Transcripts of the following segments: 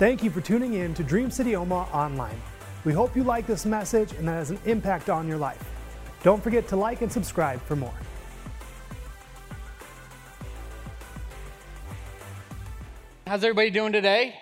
Thank you for tuning in to Dream City Omaha Online. We hope you like this message and that has an impact on your life. Don't forget to like and subscribe for more. How's everybody doing today?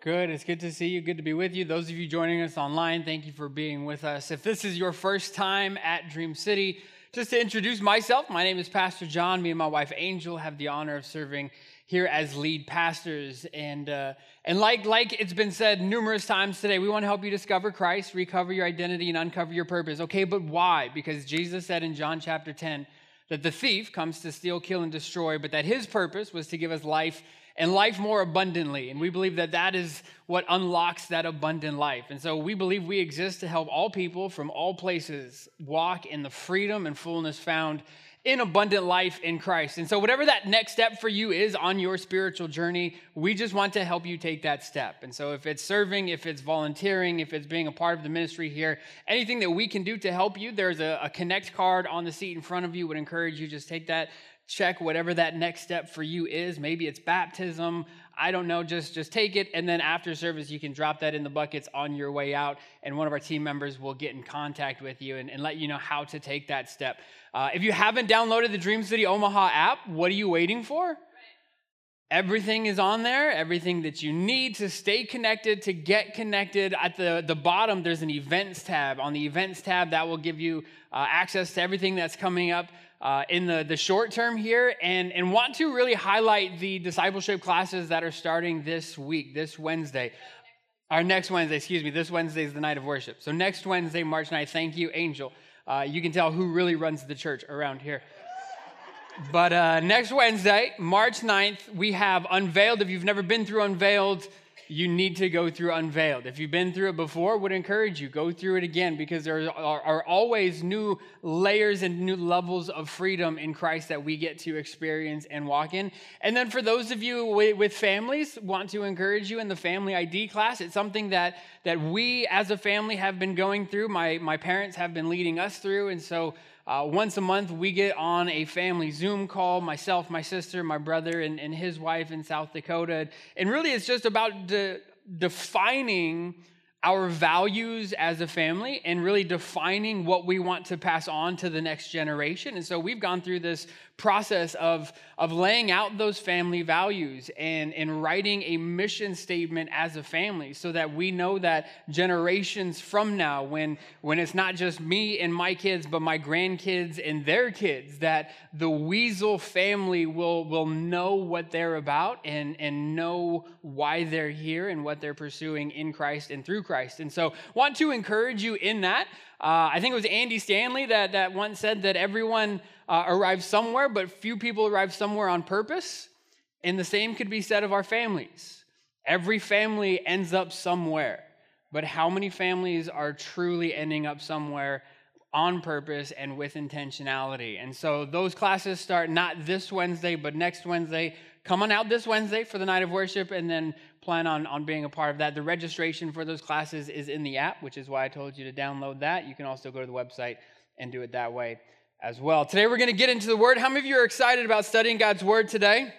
Good. It's good to see you. Good to be with you. Those of you joining us online, thank you for being with us. If this is your first time at Dream City, just to introduce myself, my name is Pastor John. Me and my wife Angel have the honor of serving here as lead pastors. And uh, and like like it's been said numerous times today, we want to help you discover Christ, recover your identity, and uncover your purpose. Okay, but why? Because Jesus said in John chapter 10 that the thief comes to steal, kill, and destroy, but that his purpose was to give us life and life more abundantly. And we believe that that is what unlocks that abundant life. And so we believe we exist to help all people from all places walk in the freedom and fullness found in abundant life in Christ. And so, whatever that next step for you is on your spiritual journey, we just want to help you take that step. And so, if it's serving, if it's volunteering, if it's being a part of the ministry here, anything that we can do to help you, there's a, a connect card on the seat in front of you. Would encourage you just take that check whatever that next step for you is maybe it's baptism i don't know just just take it and then after service you can drop that in the buckets on your way out and one of our team members will get in contact with you and, and let you know how to take that step uh, if you haven't downloaded the dream city omaha app what are you waiting for Everything is on there, everything that you need to stay connected, to get connected. At the, the bottom, there's an events tab. On the events tab, that will give you uh, access to everything that's coming up uh, in the, the short term here and, and want to really highlight the discipleship classes that are starting this week, this Wednesday. Our next Wednesday, excuse me, this Wednesday is the night of worship. So next Wednesday, March 9th, thank you, Angel. Uh, you can tell who really runs the church around here. But uh, next Wednesday, March 9th, we have Unveiled. If you've never been through Unveiled, you need to go through Unveiled. If you've been through it before, would encourage you go through it again because there are, are, always new layers and new levels of freedom in Christ that we get to experience and walk in. And then for those of you with, families, want to encourage you in the family ID class. It's something that that we as a family have been going through. My my parents have been leading us through, and so uh, once a month, we get on a family Zoom call myself, my sister, my brother, and, and his wife in South Dakota. And really, it's just about de- defining our values as a family and really defining what we want to pass on to the next generation. And so we've gone through this process of, of laying out those family values and, and writing a mission statement as a family so that we know that generations from now, when, when it's not just me and my kids, but my grandkids and their kids, that the Weasel family will, will know what they're about and, and know why they're here and what they're pursuing in Christ and through Christ. And so want to encourage you in that. Uh, I think it was Andy Stanley that, that once said that everyone uh, arrive somewhere, but few people arrive somewhere on purpose. And the same could be said of our families. Every family ends up somewhere, but how many families are truly ending up somewhere on purpose and with intentionality? And so those classes start not this Wednesday, but next Wednesday. Come on out this Wednesday for the night of worship and then plan on, on being a part of that. The registration for those classes is in the app, which is why I told you to download that. You can also go to the website and do it that way as well. Today we're going to get into the Word. How many of you are excited about studying God's Word today?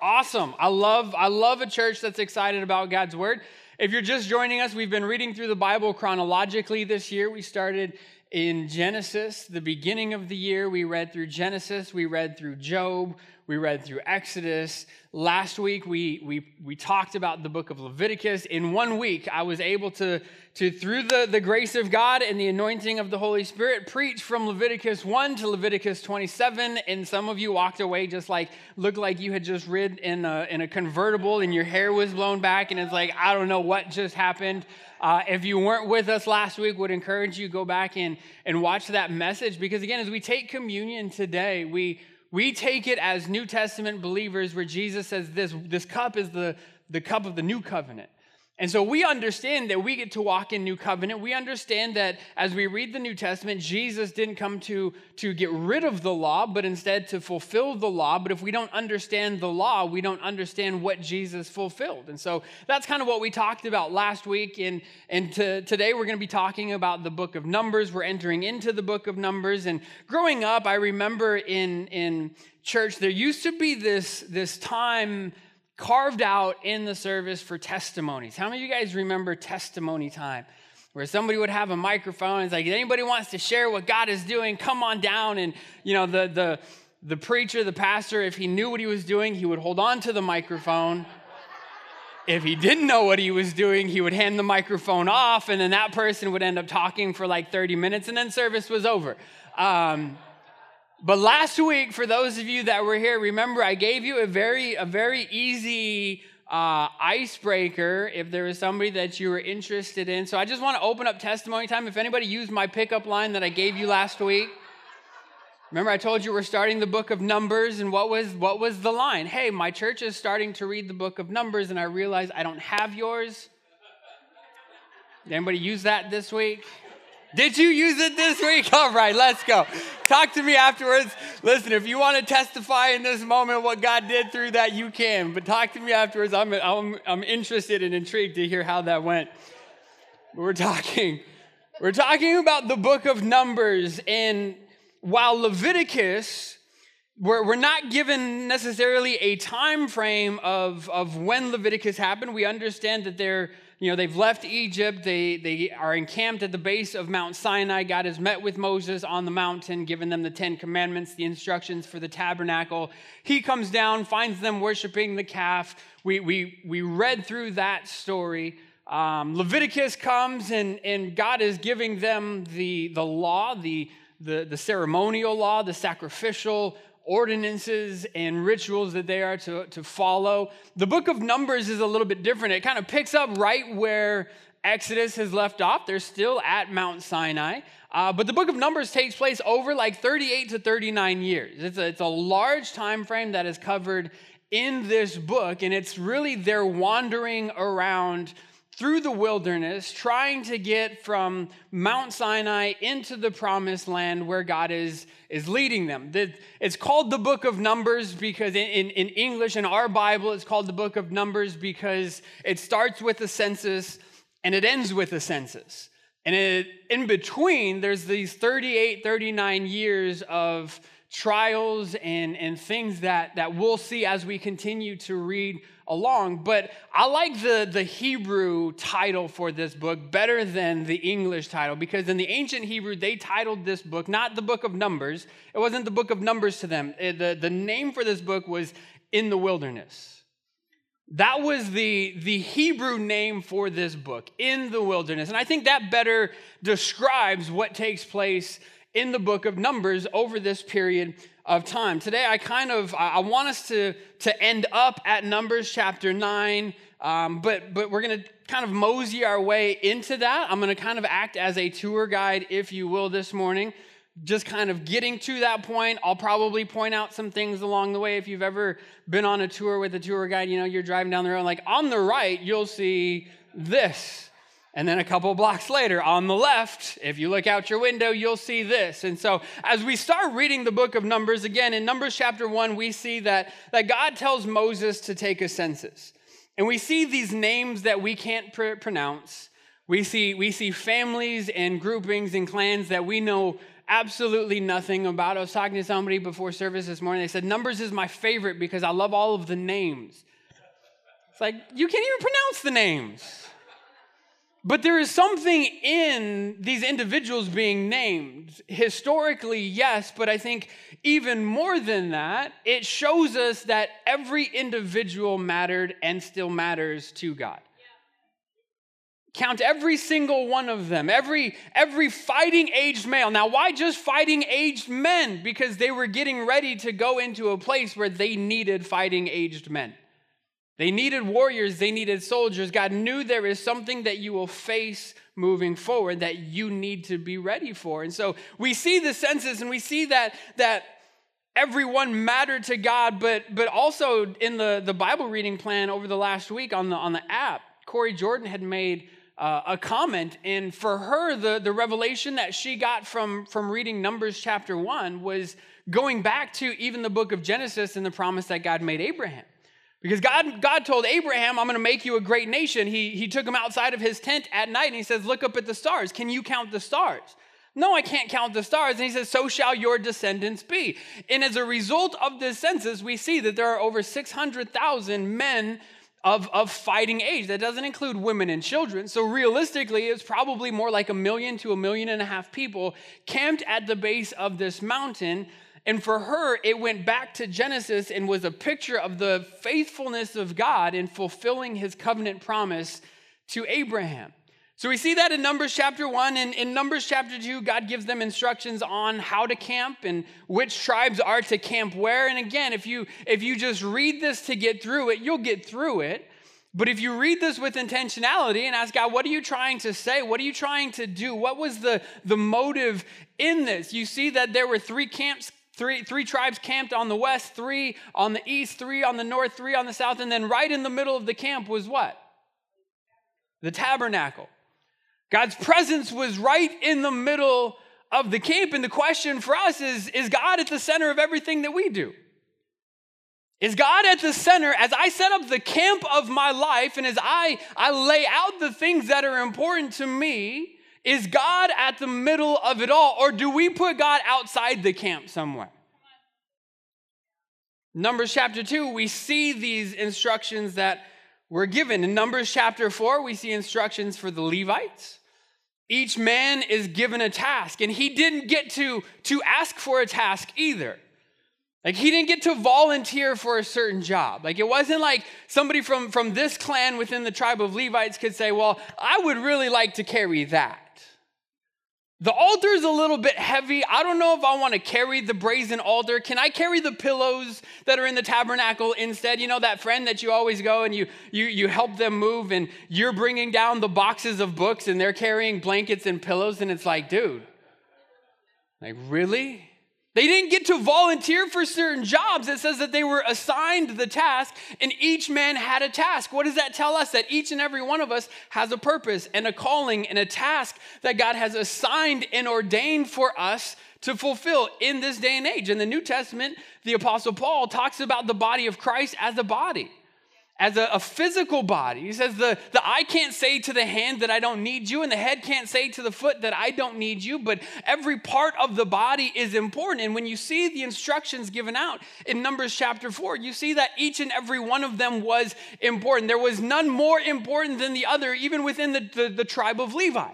Awesome. I love I love a church that's excited about God's Word. If you're just joining us, we've been reading through the Bible chronologically this year. We started in Genesis, the beginning of the year. We read through Genesis, we read through Job, we read through Exodus. Last week, we, we, we talked about the book of Leviticus. In one week, I was able to, to through the, the grace of God and the anointing of the Holy Spirit, preach from Leviticus 1 to Leviticus 27. And some of you walked away just like, looked like you had just rid in a, in a convertible and your hair was blown back. And it's like, I don't know what just happened. Uh, if you weren't with us last week, would encourage you go back and, and watch that message because again, as we take communion today, we we take it as New Testament believers where Jesus says this, this cup is the, the cup of the new covenant. And so we understand that we get to walk in new covenant. We understand that as we read the New Testament, Jesus didn't come to, to get rid of the law, but instead to fulfill the law. But if we don't understand the law, we don't understand what Jesus fulfilled. And so that's kind of what we talked about last week. And, and to, today we're going to be talking about the book of Numbers. We're entering into the book of Numbers. And growing up, I remember in, in church, there used to be this, this time carved out in the service for testimonies. How many of you guys remember testimony time? Where somebody would have a microphone, it's like, anybody wants to share what God is doing, come on down. And, you know, the, the, the preacher, the pastor, if he knew what he was doing, he would hold on to the microphone. If he didn't know what he was doing, he would hand the microphone off, and then that person would end up talking for like 30 minutes, and then service was over. Um, but last week, for those of you that were here, remember I gave you a very, a very easy uh, icebreaker if there was somebody that you were interested in. So I just want to open up testimony time. If anybody used my pickup line that I gave you last week, remember I told you we're starting the book of Numbers, and what was what was the line? Hey, my church is starting to read the book of Numbers, and I realize I don't have yours. Did anybody use that this week? Did you use it this week? All right, let's go. Talk to me afterwards. Listen, if you want to testify in this moment what God did through that, you can. But talk to me afterwards. I'm, I'm, I'm interested and intrigued to hear how that went. We're talking, we're talking about the book of Numbers, and while Leviticus, we're, we're not given necessarily a time frame of, of when Leviticus happened. We understand that there you know, they've left Egypt. They, they are encamped at the base of Mount Sinai. God has met with Moses on the mountain, given them the Ten Commandments, the instructions for the tabernacle. He comes down, finds them worshiping the calf. We, we, we read through that story. Um, Leviticus comes, and, and God is giving them the, the law, the, the, the ceremonial law, the sacrificial ordinances and rituals that they are to, to follow. The book of Numbers is a little bit different. It kind of picks up right where Exodus has left off. They're still at Mount Sinai. Uh, but the book of Numbers takes place over like 38 to 39 years. It's a, it's a large time frame that is covered in this book, and it's really they're wandering around through the wilderness, trying to get from Mount Sinai into the promised land where God is, is leading them. It's called the book of Numbers because in, in English, in our Bible, it's called the book of Numbers because it starts with a census and it ends with a census. And it, in between, there's these 38, 39 years of trials and, and things that, that we'll see as we continue to read along. But I like the, the Hebrew title for this book better than the English title because in the ancient Hebrew, they titled this book not the book of Numbers. It wasn't the book of Numbers to them. It, the, the name for this book was In the Wilderness. That was the, the Hebrew name for this book, In the Wilderness. And I think that better describes what takes place in the book of Numbers over this period of time. Today, I kind of I want us to to end up at Numbers chapter nine, um, but but we're to kind of mosey our way into that. I'm to kind of act as a tour guide, if you will, this morning. Just kind of getting to that point. I'll probably point out some things along the way. If you've ever been on a tour with a tour guide, you know, you're driving down the road, like on the right, you'll see this and then a couple blocks later, on the left, if you look out your window, you'll see this. And so, as we start reading the book of Numbers, again, in Numbers chapter one, we see that, that God tells Moses to take a census. And we see these names that we can't pr- pronounce. We see, we see families and groupings and clans that we know absolutely nothing about. I was talking to somebody before service this morning. They said, Numbers is my favorite because I love all of the names. It's like, you can't even pronounce the names. But there is something in these individuals being named. Historically, yes, but I think even more than that, it shows us that every individual mattered and still matters to God. Count every single one of them, every, every fighting aged male. Now, why just fighting aged men? Because they were getting ready to go into a place where they needed fighting aged men. They needed warriors, they needed soldiers. God knew there is something that you will face moving forward that you need to be ready for. And so we see the census and we see that that everyone mattered to God, but but also in the, the Bible reading plan over the last week on the on the app, Corey Jordan had made uh, a comment, and for her, the, the revelation that she got from, from reading Numbers chapter one was going back to even the book of Genesis and the promise that God made Abraham. Because God, God told Abraham, I'm going to make you a great nation. He, he took him outside of his tent at night and he says, Look up at the stars. Can you count the stars? No, I can't count the stars. And he says, So shall your descendants be. And as a result of this census, we see that there are over 600,000 men of, of fighting age. That doesn't include women and children. So realistically, it's probably more like a million to a million and a half people camped at the base of this mountain. And for her, it went back to Genesis and was a picture of the faithfulness of God in fulfilling his covenant promise to Abraham. So we see that in Numbers chapter 1. And in Numbers chapter 2, God gives them instructions on how to camp and which tribes are to camp where. And again, if you if you just read this to get through it, you'll get through it. But if you read this with intentionality and ask God, what are you trying to say? What are you trying to do? What was the, the motive in this? You see that there were three camps Three, three tribes camped on the west, three on the east, three on the north, three on the south, and then right in the middle of the camp was what? The tabernacle. God's presence was right in the middle of the camp. And the question for us is Is God at the center of everything that we do? Is God at the center as I set up the camp of my life and as I, I lay out the things that are important to me? Is God at the middle of it all? Or do we put God outside the camp somewhere? Numbers chapter 2, we see these instructions that were given. In Numbers chapter 4, we see instructions for the Levites each man is given a task and he didn't get to to ask for a task either like he didn't get to volunteer for a certain job like it wasn't like somebody from from this clan within the tribe of levites could say well i would really like to carry that the altar is a little bit heavy. I don't know if I want to carry the brazen altar. Can I carry the pillows that are in the tabernacle instead? You know that friend that you always go and you you you help them move and you're bringing down the boxes of books and they're carrying blankets and pillows and it's like, dude. Like, really? They didn't get to volunteer for certain jobs. It says that they were assigned the task and each man had a task. What does that tell us? That each and every one of us has a purpose and a calling and a task that God has assigned and ordained for us to fulfill in this day and age. In the New Testament, the Apostle Paul talks about the body of Christ as a body as a, a, physical body. He says, the, the eye can't say to the hand that I don't need you, and the head can't say to the foot that I don't need you, but every part of the body is important. And when you see the instructions given out in Numbers chapter 4, you see that each and every one of them was important. There was none more important than the other, even within the, the, the tribe of Levi.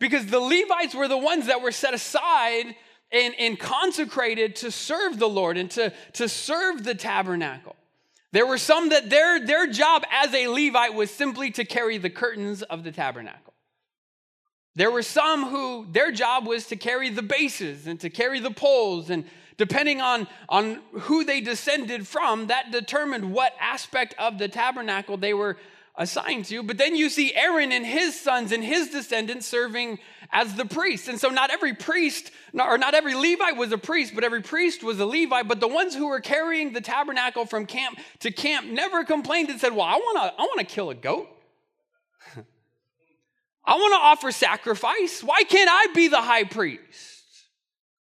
Because the Levites were the ones that were set aside and, and consecrated to serve the Lord and to, to serve the tabernacle. There were some that their, their job as a Levite was simply to carry the curtains of the tabernacle. There were some who their job was to carry the bases and to carry the poles, and depending on, on who they descended from, that determined what aspect of the tabernacle they were assigned to. But then you see Aaron and his sons and his descendants serving as the priest. And so not every priest, or not every Levite was a priest, but every priest was a Levite. But the ones who were carrying the tabernacle from camp to camp never complained and said, Well, I wanna, I wanna kill a goat. I wanna offer sacrifice. Why can't I be the high priest?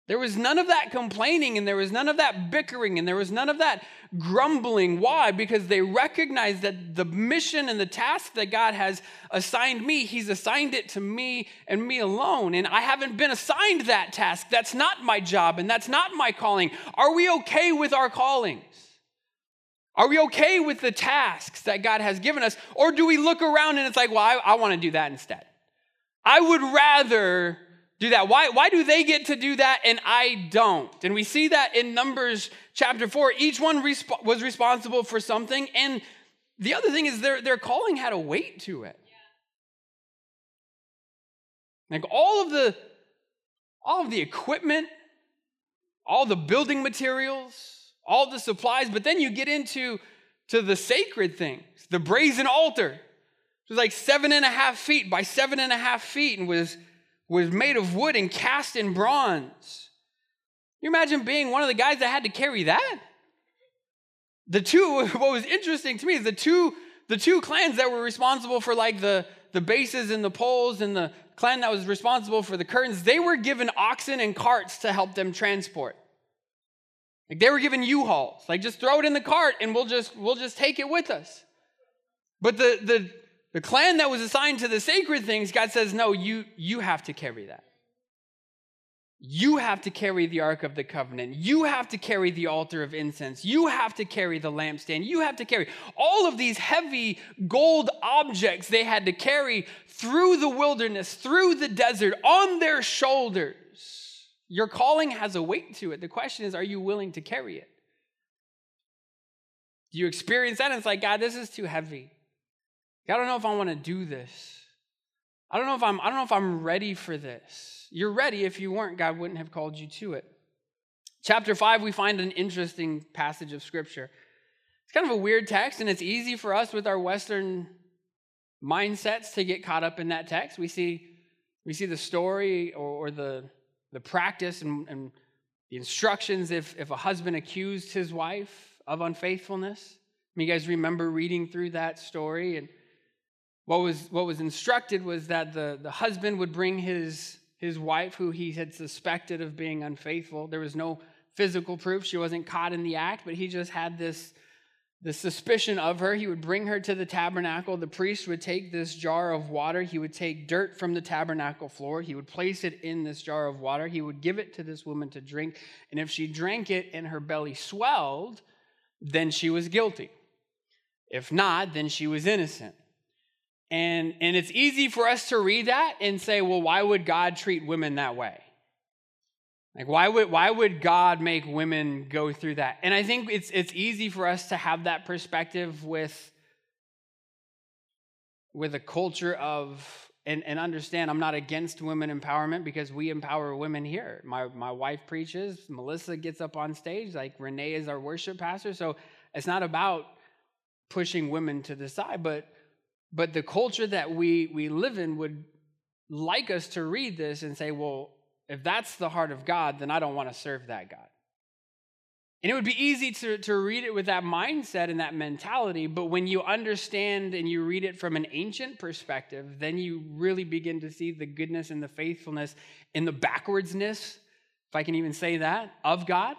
There was none of that complaining and there was none of that bickering and there was none of that grumbling. Why? Because they recognize that the mission and the task that God has assigned me, He's assigned it to me and me alone. And I haven't been assigned that task. That's not my job and that's not my calling. Are we okay with our callings? Are we okay with the tasks that God has given us? Or do we look around and it's like, well, I, I want to do that instead? I would rather do that? Why, why do they get to do that and I don't? And we see that in Numbers chapter 4. Each one resp- was responsible for something. And the other thing is their, their calling had a weight to it. Like all of the all of the equipment, all the building materials, all the supplies, but then you get into to the sacred things, the brazen altar. It was like seven and a half feet by seven and a half feet and was was made of wood and cast in bronze. You imagine being one of the guys that had to carry that? The two, what was interesting to me is the two, the two clans that were responsible for like the, the bases and the poles and the clan that was responsible for the curtains, they were given oxen and carts to help them transport. Like they were given U-Hauls. Like just throw it in the cart and we'll just we'll just take it with us. But the the the clan that was assigned to the sacred things, God says, no, you, you have to carry that. You have to carry the Ark of the Covenant. You have to carry the altar of incense. You have to carry the lampstand. You have to carry all of these heavy gold objects they had to carry through the wilderness, through the desert, on their shoulders. Your calling has a weight to it. The question is, are you willing to carry it? Do you experience that? And it's like, God, this is too heavy. I don't know if I want to do this. I don't know if I'm I don't know if I'm ready for this. You're ready. If you weren't, God wouldn't have called you to it. Chapter 5, we find an interesting passage of scripture. It's kind of a weird text, and it's easy for us with our Western mindsets to get caught up in that text. We see, we see the story or, or the, the practice and, and the instructions if, if a husband accused his wife of unfaithfulness. I mean, you guys remember reading through that story and what was, what was instructed was that the, the husband would bring his, his wife, who he had suspected of being unfaithful. There was no physical proof. She wasn't caught in the act, but he just had this, this suspicion of her. He would bring her to the tabernacle. The priest would take this jar of water. He would take dirt from the tabernacle floor. He would place it in this jar of water. He would give it to this woman to drink. And if she drank it and her belly swelled, then she was guilty. If not, then she was innocent. And, and it's easy for us to read that and say, well, why would God treat women that way? Like, why would, why would God make women go through that? And I think it's, it's easy for us to have that perspective with, with a culture of, and, and understand I'm not against women empowerment because we empower women here. My, my wife preaches, Melissa gets up on stage, like Renee is our worship pastor. So it's not about pushing women to the side, but but the culture that we, we live in would like us to read this and say, well, if that's the heart of God, then I don't want to serve that God. And it would be easy to, to read it with that mindset and that mentality, but when you understand and you read it from an ancient perspective, then you really begin to see the goodness and the faithfulness and the backwardsness, if I can even say that, of God.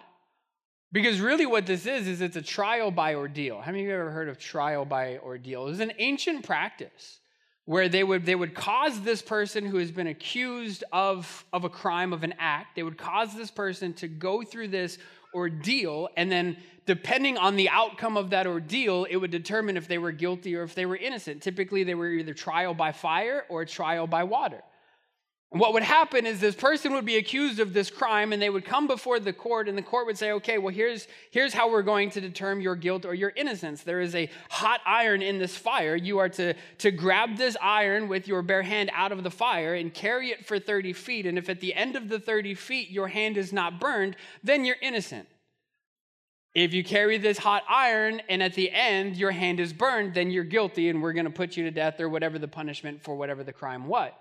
Because really, what this is, is it's a trial by ordeal. How many of you ever heard of trial by ordeal? It was an ancient practice where they would, they would cause this person who has been accused of, of a crime, of an act, they would cause this person to go through this ordeal, and then depending on the outcome of that ordeal, it would determine if they were guilty or if they were innocent. Typically, they were either trial by fire or trial by water. And what would happen is this person would be accused of this crime and they would come before the court and the court would say, okay, well, here's, here's how we're going to determine your guilt or your innocence. There is a hot iron in this fire. You are to, to grab this iron with your bare hand out of the fire and carry it for 30 feet. And if at the end of the 30 feet your hand is not burned, then you're innocent. If you carry this hot iron and at the end your hand is burned, then you're guilty and we're going to put you to death or whatever the punishment for whatever the crime was.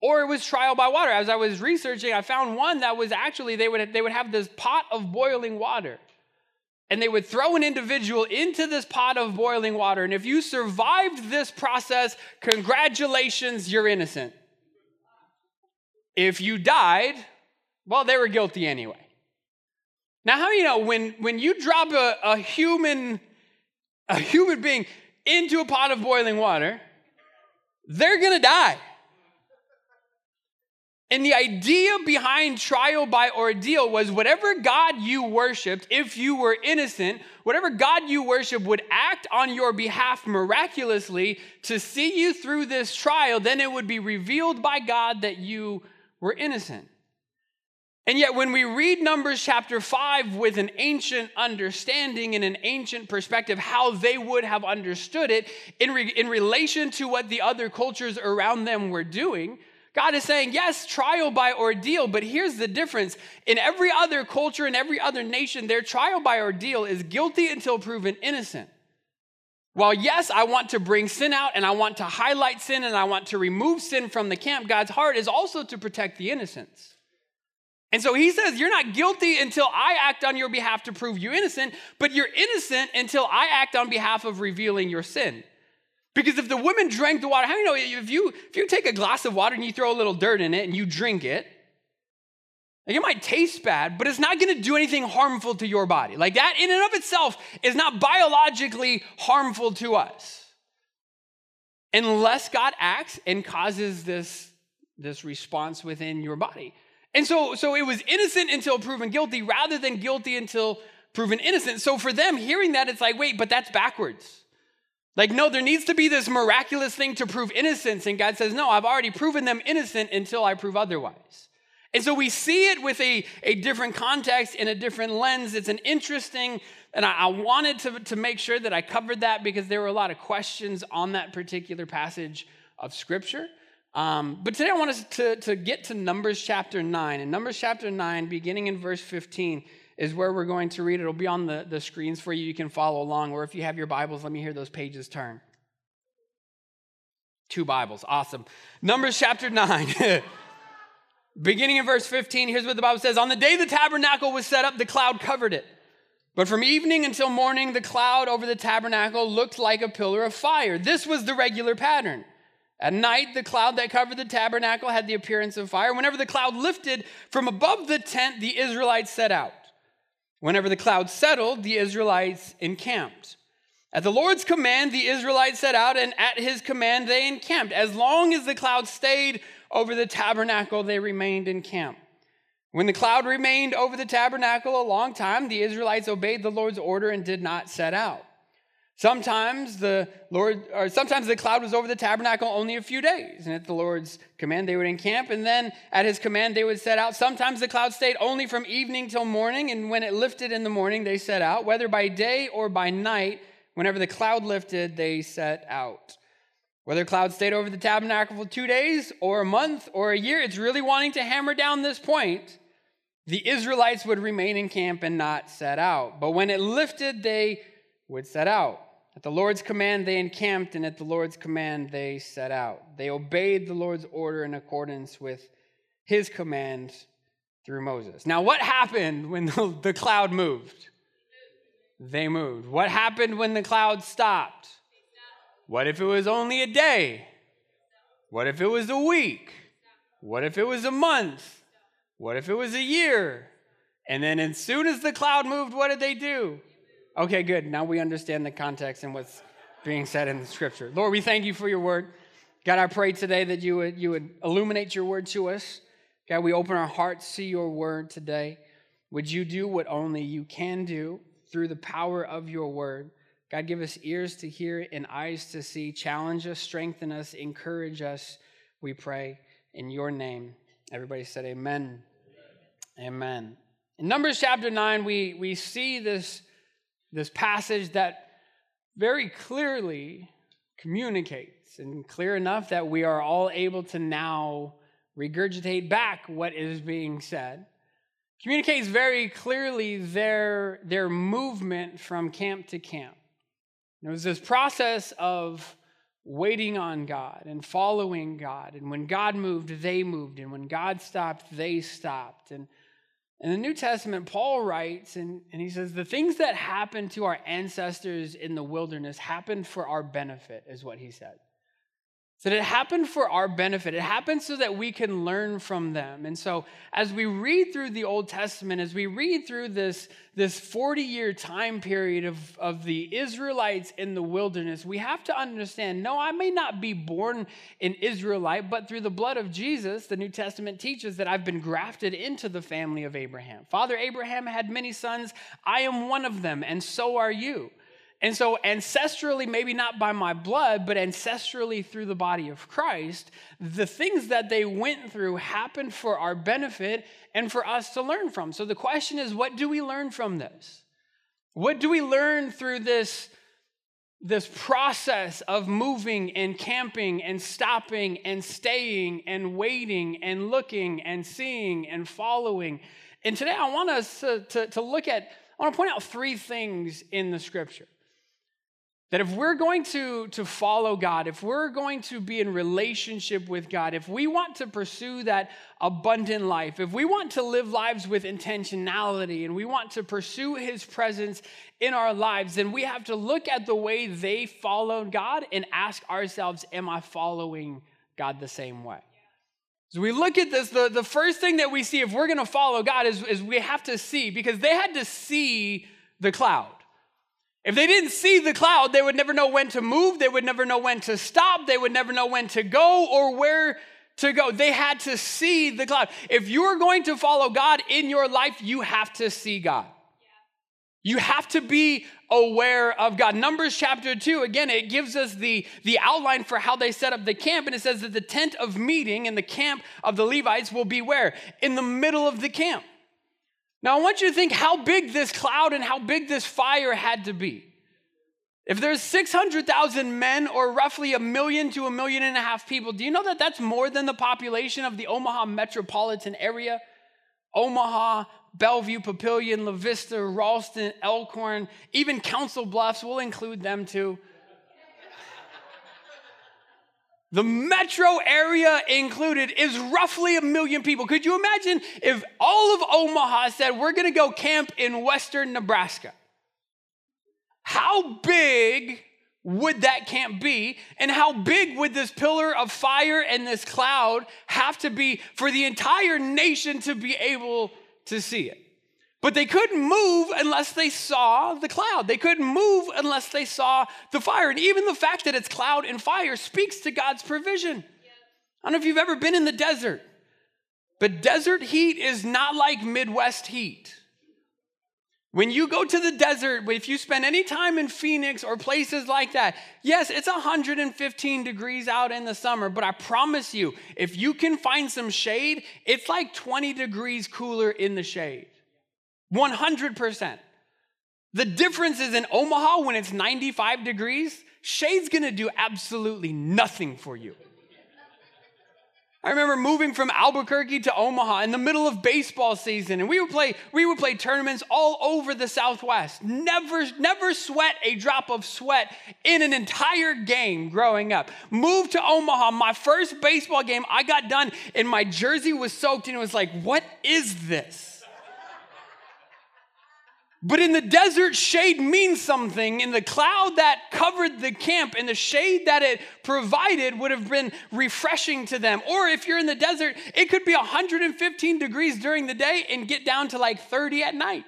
Or it was trial by water. As I was researching, I found one that was actually, they would, they would have this pot of boiling water. And they would throw an individual into this pot of boiling water. And if you survived this process, congratulations, you're innocent. If you died, well, they were guilty anyway. Now, how you know when, when you drop a, a human, a human being into a pot of boiling water, they're gonna die. And the idea behind trial by ordeal was whatever God you worshiped, if you were innocent, whatever God you worship would act on your behalf miraculously to see you through this trial, then it would be revealed by God that you were innocent. And yet, when we read Numbers chapter 5 with an ancient understanding and an ancient perspective, how they would have understood it in, re- in relation to what the other cultures around them were doing, God is saying, yes, trial by ordeal, but here's the difference. In every other culture, in every other nation, their trial by ordeal is guilty until proven innocent. While, yes, I want to bring sin out and I want to highlight sin and I want to remove sin from the camp, God's heart is also to protect the innocents. And so he says, You're not guilty until I act on your behalf to prove you innocent, but you're innocent until I act on behalf of revealing your sin. Because if the woman drank the water, how do you know if you if you take a glass of water and you throw a little dirt in it and you drink it, it might taste bad, but it's not to do anything harmful to your body. Like that in and of itself is not biologically harmful to us. Unless God acts and causes this, this response within your body. And so, so it was innocent until proven guilty rather than guilty until proven innocent. So for them, hearing that, it's like, wait, but that's backwards. Like, no, there needs to be this miraculous thing to prove innocence. And God says, no, I've already proven them innocent until I prove otherwise. And so we see it with a, a different context in a different lens. It's an interesting, and I, I wanted to, to make sure that I covered that because there were a lot of questions on that particular passage of Scripture. Um, but today I want us to, to get to Numbers chapter 9. And Numbers chapter 9, beginning in verse 15, is where we're going to read. It'll be on the, the screens for you. You can follow along. Or if you have your Bibles, let me hear those pages turn. Two Bibles. Awesome. Numbers chapter 9. beginning in verse 15, here's what the Bible says On the day the tabernacle was set up, the cloud covered it. But from evening until morning, the cloud over the tabernacle looked like a pillar of fire. This was the regular pattern. At night, the cloud that covered the tabernacle had the appearance of fire. Whenever the cloud lifted from above the tent, the Israelites set out. Whenever the cloud settled, the Israelites encamped. At the Lord's command, the Israelites set out, and at his command, they encamped. As long as the cloud stayed over the tabernacle, they remained in camp. When the cloud remained over the tabernacle a long time, the Israelites obeyed the Lord's order and did not set out. Sometimes the Lord, or sometimes the cloud was over the tabernacle only a few days, and at the Lord's command they would encamp, and then at his command they would set out. Sometimes the cloud stayed only from evening till morning, and when it lifted in the morning, they set out. Whether by day or by night, whenever the cloud lifted, they set out. Whether cloud stayed over the tabernacle for two days or a month or a year, it's really wanting to hammer down this point. The Israelites would remain in camp and not set out. But when it lifted, they would set out. At the Lord's command, they encamped, and at the Lord's command, they set out. They obeyed the Lord's order in accordance with his command through Moses. Now, what happened when the, cloud moved? They moved. What happened when the cloud stopped? What if it was only a day? What if it was a week? What if it was a month? What if it was a year? And then, as soon as the cloud moved, what did they do? Okay, good. Now we understand the context and what's being said in the scripture. Lord, we thank you for your word. God, I pray today that you would, you would illuminate your word to us. God, we open our hearts to your word today. Would you do what only you can do through the power of your word? God, give us ears to hear and eyes to see. Challenge us, strengthen us, encourage us, we pray in your name. Everybody said, Amen. Amen. amen. In Numbers chapter 9, we, we see this this passage that very clearly communicates and clear enough that we are all able to now regurgitate back what is being said communicates very clearly their, their movement from camp to camp. It was this process of waiting on God and following God. And when God moved, they moved. And when God stopped, they stopped. And in the New Testament, Paul writes, and, and he says, The things that happened to our ancestors in the wilderness happened for our benefit, is what he said. So it happened for our benefit. It happened so that we can learn from them. And so as we read through the Old Testament, as we read through this, this 40 year time period of, of the Israelites in the wilderness, we have to understand no, I may not be born an Israelite, but through the blood of Jesus, the New Testament teaches that I've been grafted into the family of Abraham. Father Abraham had many sons. I am one of them, and so are you. And so, ancestrally, maybe not by my blood, but ancestrally through the body of Christ, the things that they went through happened for our benefit and for us to learn from. So, the question is what do we learn from this? What do we learn through this, this process of moving and camping and stopping and staying and waiting and looking and seeing and following? And today, I want us to, to, to look at, I want to point out three things in the scripture. That if we're going to, to follow God, if we're going to be in relationship with God, if we want to pursue that abundant life, if we want to live lives with intentionality and we want to pursue His presence in our lives, then we have to look at the way they followed God and ask ourselves, Am I following God the same way? So we look at this, the, the first thing that we see if we're going to follow God is, is we have to see, because they had to see the cloud. If they didn't see the cloud, they would never know when to move, they would never know when to stop, they would never know when to go or where to go. They had to see the cloud. If you're going to follow God in your life, you have to see God. You have to be aware of God. Numbers chapter 2, again, it gives us the, the outline for how they set up the camp, and it says that the tent of meeting and the camp of the Levites will be where? In the middle of the camp. Now, I want you to think how big this cloud and how big this fire had to be. If there's 600,000 men or roughly a million to a million and a half people, do you know that that's more than the population of the Omaha metropolitan area? Omaha, Bellevue, Papillion, La Vista, Ralston, Elkhorn, even Council Bluffs, we'll include them too. The metro area included is roughly a million people. Could you imagine if all of Omaha said, We're gonna go camp in western Nebraska? How big would that camp be? And how big would this pillar of fire and this cloud have to be for the entire nation to be able to see it? But they couldn't move unless they saw the cloud. They couldn't move unless they saw the fire. And even the fact that it's cloud and fire speaks to God's provision. I don't know if you've ever been in the desert, but desert heat is not like Midwest heat. When you go to the desert, if you spend any time in Phoenix or places like that, yes, it's 115 degrees out in the summer, but I promise you, if you can find some shade, it's like 20 degrees cooler in the shade. 100%. The difference is in Omaha when it's 95 degrees, shade's gonna do absolutely nothing for you. I remember moving from Albuquerque to Omaha in the middle of baseball season, and we would play, we would play tournaments all over the Southwest. Never, never sweat a drop of sweat in an entire game growing up. Moved to Omaha, my first baseball game, I got done, and my jersey was soaked, and it was like, what is this? But in the desert, shade means something. In the cloud that covered the camp and the shade that it provided would have been refreshing to them. Or if you're in the desert, it could be 115 degrees during the day and get down to like 30 at night.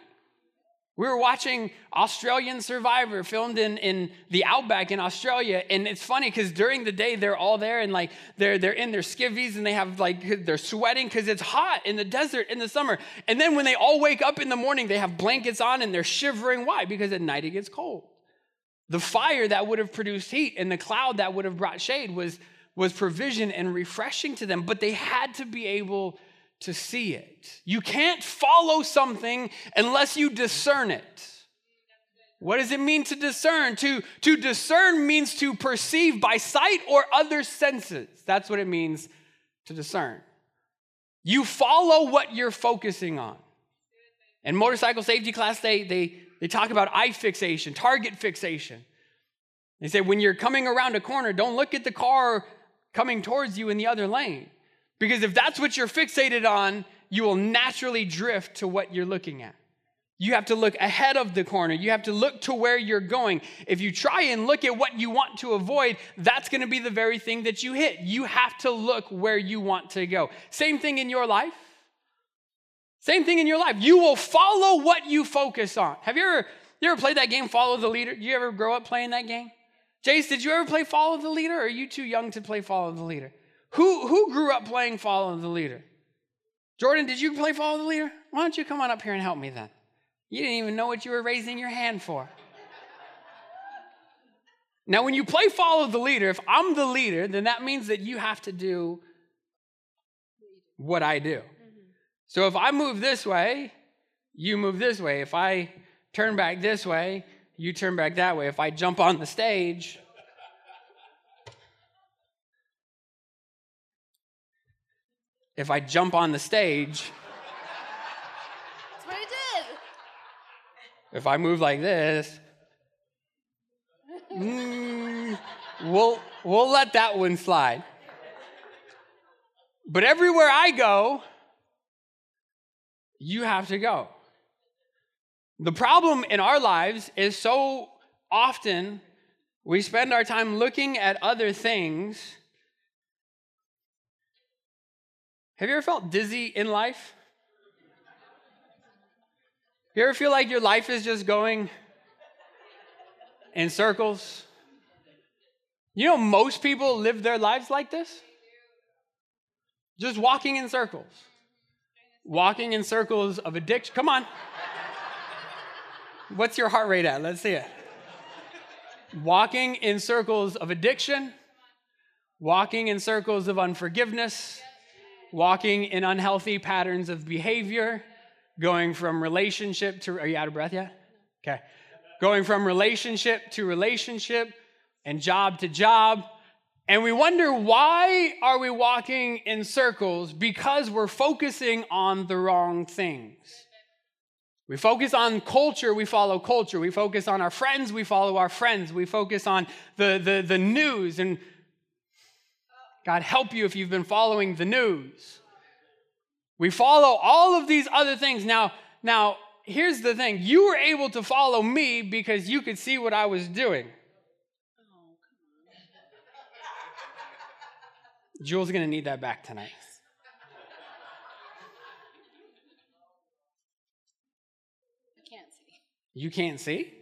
We were watching Australian Survivor filmed in, in the outback in Australia. And it's funny because during the day they're all there and like they're, they're in their skivvies and they have like they're sweating because it's hot in the desert in the summer. And then when they all wake up in the morning, they have blankets on and they're shivering. Why? Because at night it gets cold. The fire that would have produced heat and the cloud that would have brought shade was, was provision and refreshing to them, but they had to be able to see it. You can't follow something unless you discern it. What does it mean to discern? To, to discern means to perceive by sight or other senses. That's what it means to discern. You follow what you're focusing on. In motorcycle safety class, they, they, they talk about eye fixation, target fixation. They say when you're coming around a corner, don't look at the car coming towards you in the other lane. Because if that's what you're fixated on, you will naturally drift to what you're looking at. You have to look ahead of the corner. You have to look to where you're going. If you try and look at what you want to avoid, that's going to be the very thing that you hit. You have to look where you want to go. Same thing in your life. Same thing in your life. You will follow what you focus on. Have you ever, you ever played that game, Follow the Leader? You ever grow up playing that game? Jace, did you ever play Follow the Leader, or are you too young to play Follow the Leader? Who, who grew up playing Follow the Leader? Jordan, did you play Follow the Leader? Why don't you come on up here and help me then? You didn't even know what you were raising your hand for. Now, when you play Follow the Leader, if I'm the leader, then that means that you have to do what I do. Mm-hmm. So if I move this way, you move this way. If I turn back this way, you turn back that way. If I jump on the stage, if I jump on the stage, That's what I did. if I move like this, mm, we'll, we'll let that one slide. But everywhere I go, you have to go. The problem in our lives is so often we spend our time looking at other things Have you ever felt dizzy in life? You ever feel like your life is just going in circles? You know, most people live their lives like this. Just walking in circles. Walking in circles of addiction. Come on. What's your heart rate at? Let's see it. Walking in circles of addiction, walking in circles of unforgiveness, walking in unhealthy patterns of behavior, going from relationship to, are you out of breath yet? Okay. Going from relationship to relationship and job to job. And we wonder why are we walking in circles? Because we're focusing on the wrong things. We focus on culture, we follow culture. We focus on our friends, we follow our friends. We focus on the, the, the news. And God help you if you've been following the news. We follow all of these other things. Now, now here's the thing. You were able to follow me because you could see what I was doing. Jules is going to need that back tonight. I can't see. You can't see?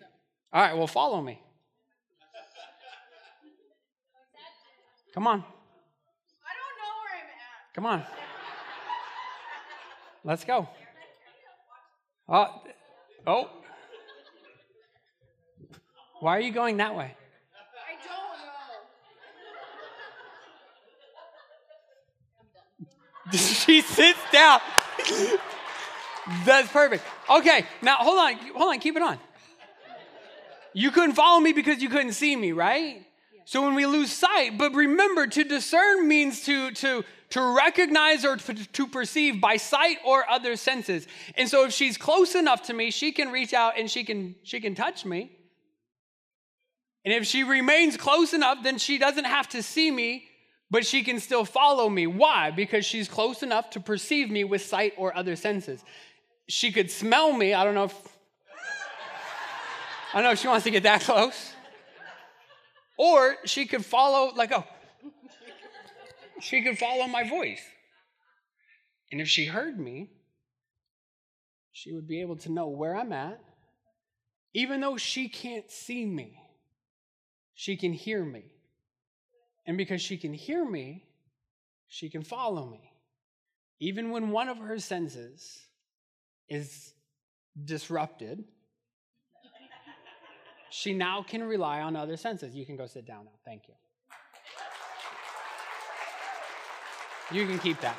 All right, well, follow me. Come on. I don't know where I'm at. Come on. Let's go. Uh, oh. Why are you going that way? I don't know. she sits down. That's perfect. Okay, now hold on, hold on, keep it on. You couldn't follow me because you couldn't see me, right? So when we lose sight, but remember to discern means to to to recognize or to perceive by sight or other senses. And so if she's close enough to me, she can reach out and she can she can touch me. And if she remains close enough, then she doesn't have to see me, but she can still follow me. Why? Because she's close enough to perceive me with sight or other senses. She could smell me. I don't know if I don't know if she wants to get that close. Or she could follow, like, oh, she could follow my voice. And if she heard me, she would be able to know where I'm at. Even though she can't see me, she can hear me. And because she can hear me, she can follow me. Even when one of her senses is disrupted, she now can rely on other senses. You can go sit down now. Thank you. You can keep that.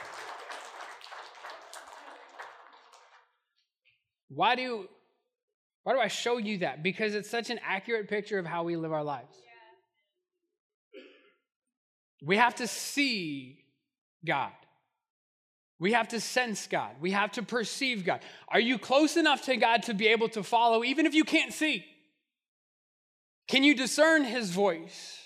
Why do why do I show you that? Because it's such an accurate picture of how we live our lives. We have to see God. We have to sense God. We have to perceive God. Are you close enough to God to be able to follow even if you can't see? Can you discern his voice?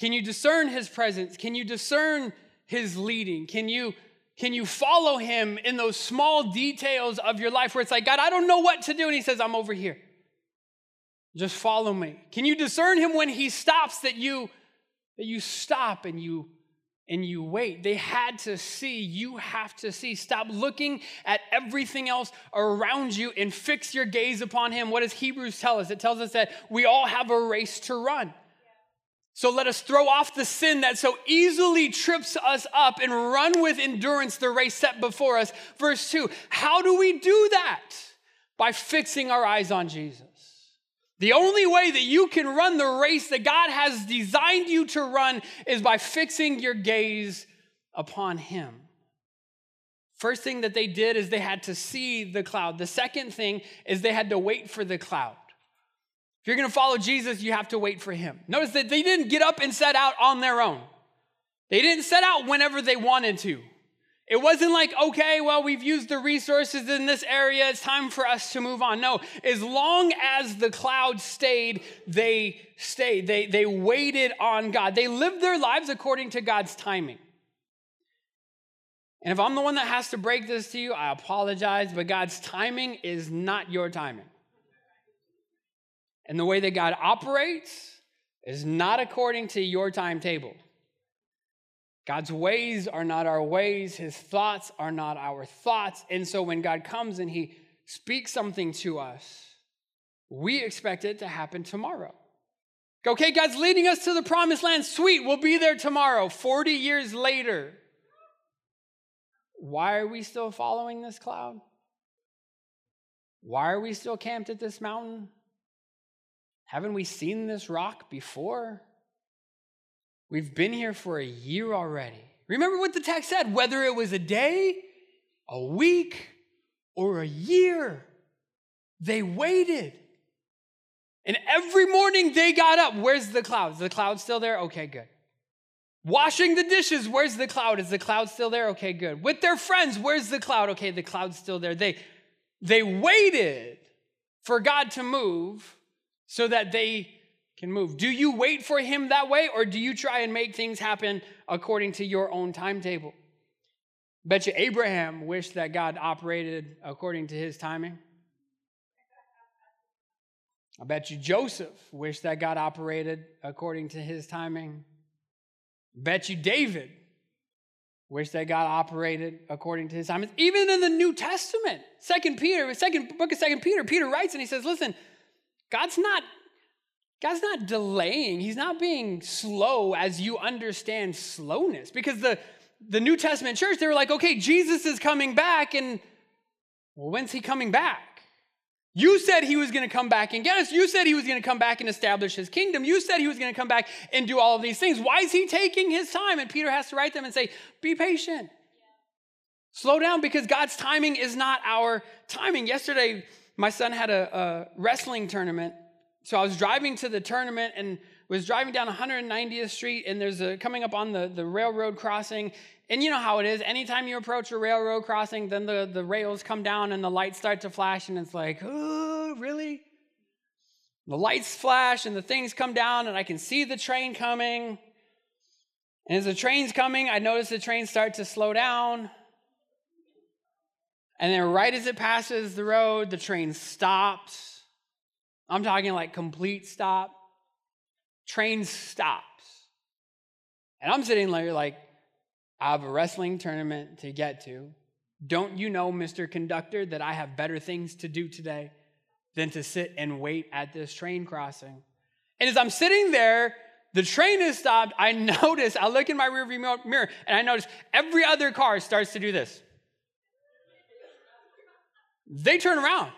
Can you discern his presence? Can you discern his leading? Can you can you follow him in those small details of your life where it's like, God, I don't know what to do and he says, I'm over here. Just follow me. Can you discern him when he stops that you that you stop and you and you wait. They had to see. You have to see. Stop looking at everything else around you and fix your gaze upon Him. What does Hebrews tell us? It tells us that we all have a race to run. So let us throw off the sin that so easily trips us up and run with endurance the race set before us. Verse 2 How do we do that? By fixing our eyes on Jesus. The only way that you can run the race that God has designed you to run is by fixing your gaze upon Him. First thing that they did is they had to see the cloud. The second thing is they had to wait for the cloud. If you're going to follow Jesus, you have to wait for Him. Notice that they didn't get up and set out on their own, they didn't set out whenever they wanted to. It wasn't like, okay, well, we've used the resources in this area, it's time for us to move on. No, as long as the cloud stayed, they stayed. They, they waited on God. They lived their lives according to God's timing. And if I'm the one that has to break this to you, I apologize, but God's timing is not your timing. And the way that God operates is not according to your timetable. God's ways are not our ways, his thoughts are not our thoughts. And so when God comes and he speaks something to us, we expect it to happen tomorrow. Okay, God's leading us to the promised land. Sweet, we'll be there tomorrow. 40 years later, why are we still following this cloud? Why are we still camped at this mountain? Haven't we seen this rock before? We've been here for a year already. Remember what the text said whether it was a day, a week, or a year, they waited. And every morning they got up. Where's the cloud? Is the cloud still there? Okay, good. Washing the dishes, where's the cloud? Is the cloud still there? Okay, good. With their friends, where's the cloud? Okay, the cloud's still there. They they waited for God to move so that they can move. Do you wait for him that way or do you try and make things happen according to your own timetable? Bet you Abraham wished that God operated according to his timing. I bet you Joseph wished that God operated according to his timing. Bet you David wished that God operated according to his timing. Even in the New Testament, Second Peter, second book of Second Peter, Peter writes and he says, "Listen, God's not God's not delaying. He's not being slow as you understand slowness. Because the the New Testament church, they were like, okay, Jesus is coming back, and well, when's he coming back? You said he was going to come back and get us. You said he was going to come back and establish his kingdom. You said he was going to come back and do all of these things. Why is he taking his time? And Peter has to write them and say, Be patient. Slow down because God's timing is not our timing. Yesterday, my son had a, a wrestling tournament. So I was driving to the tournament and was driving down 190th Street, and there's a coming up on the, the railroad crossing, and you know how it is. Anytime you approach a railroad crossing, then the, the rails come down and the lights start to flash, and it's like, oh, really? The lights flash and the things come down, and I can see the train coming. And as the train's coming, I notice the train start to slow down. And then, right as it passes the road, the train stops. I'm talking like complete stop. Train stops. And I'm sitting there like, I have a wrestling tournament to get to. Don't you know, Mr. Conductor, that I have better things to do today than to sit and wait at this train crossing? And as I'm sitting there, the train has stopped. I notice, I look in my rearview mirror, and I notice every other car starts to do this. They turn around.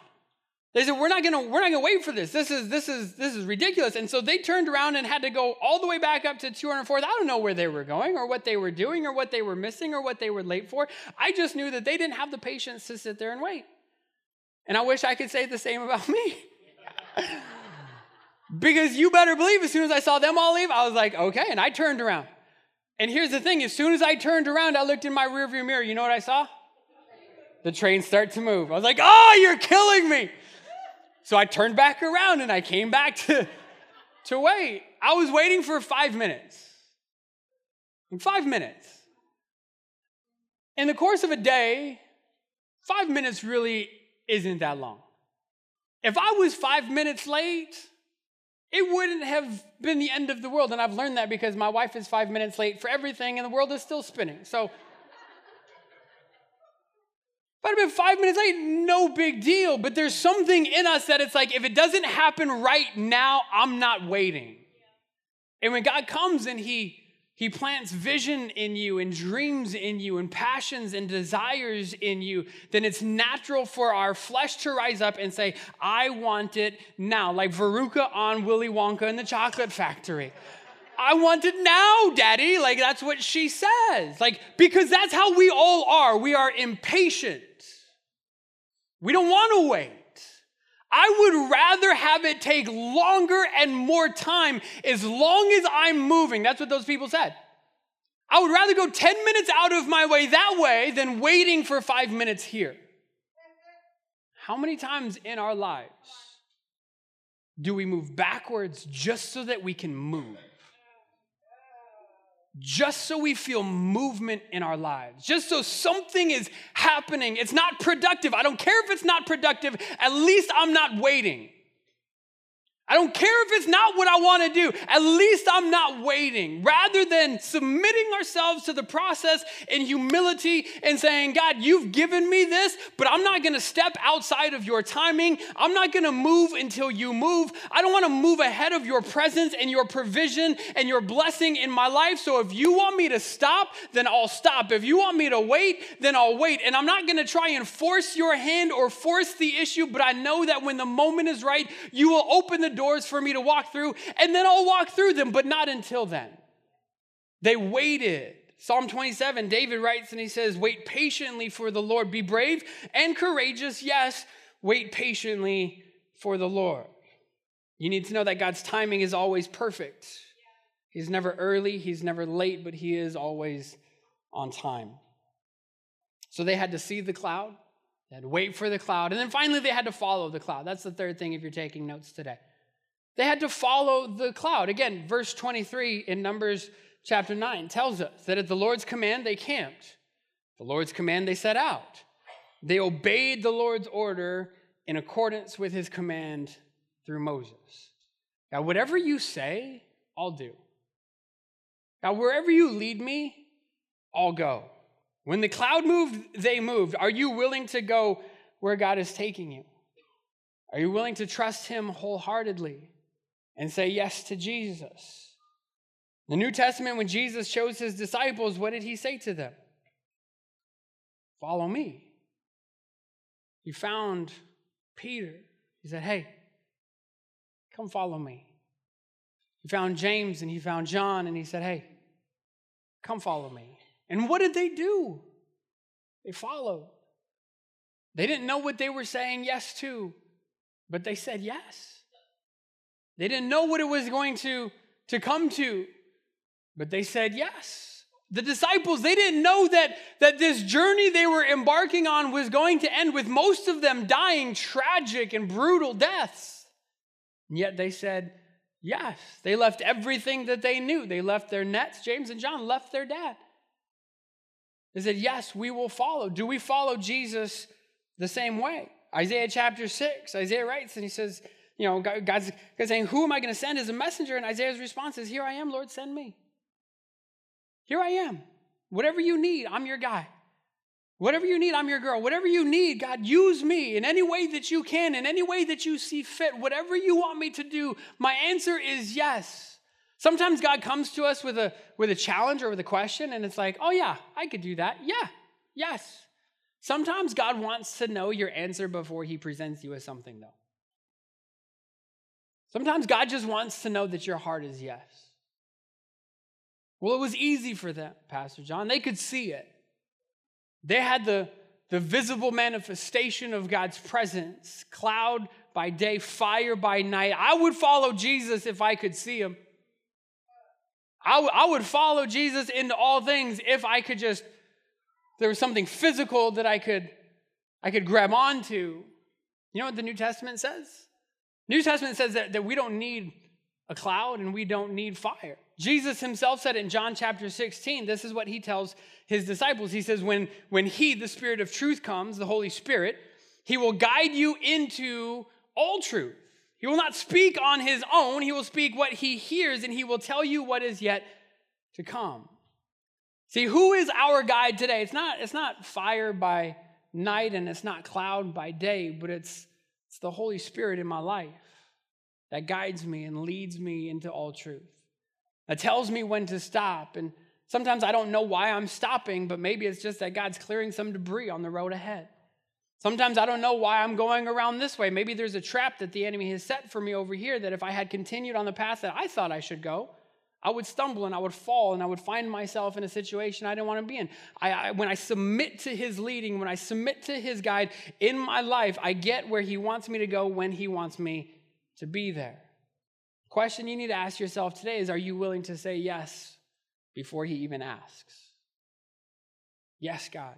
They said, "We're not gonna, we're not gonna wait for this. This is, this is, this is ridiculous." And so they turned around and had to go all the way back up to 204th. I don't know where they were going, or what they were doing, or what they were missing, or what they were late for. I just knew that they didn't have the patience to sit there and wait. And I wish I could say the same about me. because you better believe, as soon as I saw them all leave, I was like, "Okay," and I turned around. And here's the thing: as soon as I turned around, I looked in my rearview mirror. You know what I saw? The train start to move. I was like, "Oh, you're killing me!" So I turned back around and I came back to, to wait. I was waiting for five minutes. Five minutes. In the course of a day, five minutes really isn't that long. If I was five minutes late, it wouldn't have been the end of the world. And I've learned that because my wife is five minutes late for everything and the world is still spinning. So I'd have been five minutes late, no big deal. But there's something in us that it's like, if it doesn't happen right now, I'm not waiting. And when God comes and He he plants vision in you and dreams in you and passions and desires in you, then it's natural for our flesh to rise up and say, I want it now. Like Veruca on Willy Wonka and the Chocolate Factory. I want it now, daddy. Like that's what she says. Like, because that's how we all are. We are impatient. We don't want to wait. I would rather have it take longer and more time as long as I'm moving. That's what those people said. I would rather go 10 minutes out of my way that way than waiting for five minutes here. How many times in our lives do we move backwards just so that we can move? Just so we feel movement in our lives, just so something is happening. It's not productive. I don't care if it's not productive, at least I'm not waiting. I don't care if it's not what I want to do. At least I'm not waiting. Rather than submitting ourselves to the process in humility and saying, God, you've given me this, but I'm not going to step outside of your timing. I'm not going to move until you move. I don't want to move ahead of your presence and your provision and your blessing in my life. So if you want me to stop, then I'll stop. If you want me to wait, then I'll wait. And I'm not going to try and force your hand or force the issue, but I know that when the moment is right, you will open the doors for me to walk through, and then I'll walk through them, but not until then. They waited. Psalm 27, David writes and he says, Wait patiently for the Lord. Be brave and courageous. Yes, wait patiently for the Lord. You need to know that God's timing is always perfect. He's never early, he's never late, but he is always on time. So they had to see the cloud, they had to wait for the cloud, and then finally they had to follow the cloud. That's the third thing if you're taking notes today. They had to follow the cloud. Again, verse 23 in Numbers chapter 9 tells us that at the Lord's command they camped, the Lord's command they set out. They obeyed the Lord's order in accordance with his command through Moses. Now, whatever you say, I'll do. Now, wherever you lead me, I'll go. When the cloud moved, they moved. Are you willing to go where God is taking you? Are you willing to trust Him wholeheartedly and say yes to Jesus? The New Testament, when Jesus chose His disciples, what did He say to them? Follow me. He found Peter. He said, Hey, come follow me. He found James and he found John and he said, Hey, come follow me. And what did they do? They followed. They didn't know what they were saying yes to, but they said yes. They didn't know what it was going to, to come to, but they said yes. The disciples, they didn't know that, that this journey they were embarking on was going to end with most of them dying tragic and brutal deaths. And yet they said yes. They left everything that they knew. They left their nets. James and John left their dad. They said, Yes, we will follow. Do we follow Jesus the same way? Isaiah chapter 6, Isaiah writes and he says, You know, God's, God's saying, Who am I going to send as a messenger? And Isaiah's response is, Here I am, Lord, send me. Here I am. Whatever you need, I'm your guy. Whatever you need, I'm your girl. Whatever you need, God, use me in any way that you can, in any way that you see fit. Whatever you want me to do, my answer is yes. Sometimes God comes to us with a, with a challenge or with a question, and it's like, oh, yeah, I could do that. Yeah, yes. Sometimes God wants to know your answer before he presents you with something, though. Sometimes God just wants to know that your heart is yes. Well, it was easy for them, Pastor John. They could see it. They had the, the visible manifestation of God's presence cloud by day, fire by night. I would follow Jesus if I could see him. I, w- I would follow Jesus into all things if I could just, there was something physical that I could, I could grab onto. You know what the New Testament says? New Testament says that, that we don't need a cloud and we don't need fire. Jesus himself said in John chapter 16, this is what he tells his disciples. He says, when, when he, the Spirit of truth, comes, the Holy Spirit, he will guide you into all truth. He will not speak on his own, he will speak what he hears, and he will tell you what is yet to come. See, who is our guide today? It's not, it's not fire by night and it's not cloud by day, but it's, it's the Holy Spirit in my life that guides me and leads me into all truth, that tells me when to stop. And sometimes I don't know why I'm stopping, but maybe it's just that God's clearing some debris on the road ahead. Sometimes I don't know why I'm going around this way. Maybe there's a trap that the enemy has set for me over here that if I had continued on the path that I thought I should go, I would stumble and I would fall and I would find myself in a situation I didn't want to be in. I, I, when I submit to his leading, when I submit to his guide in my life, I get where he wants me to go when he wants me to be there. Question you need to ask yourself today is Are you willing to say yes before he even asks? Yes, God.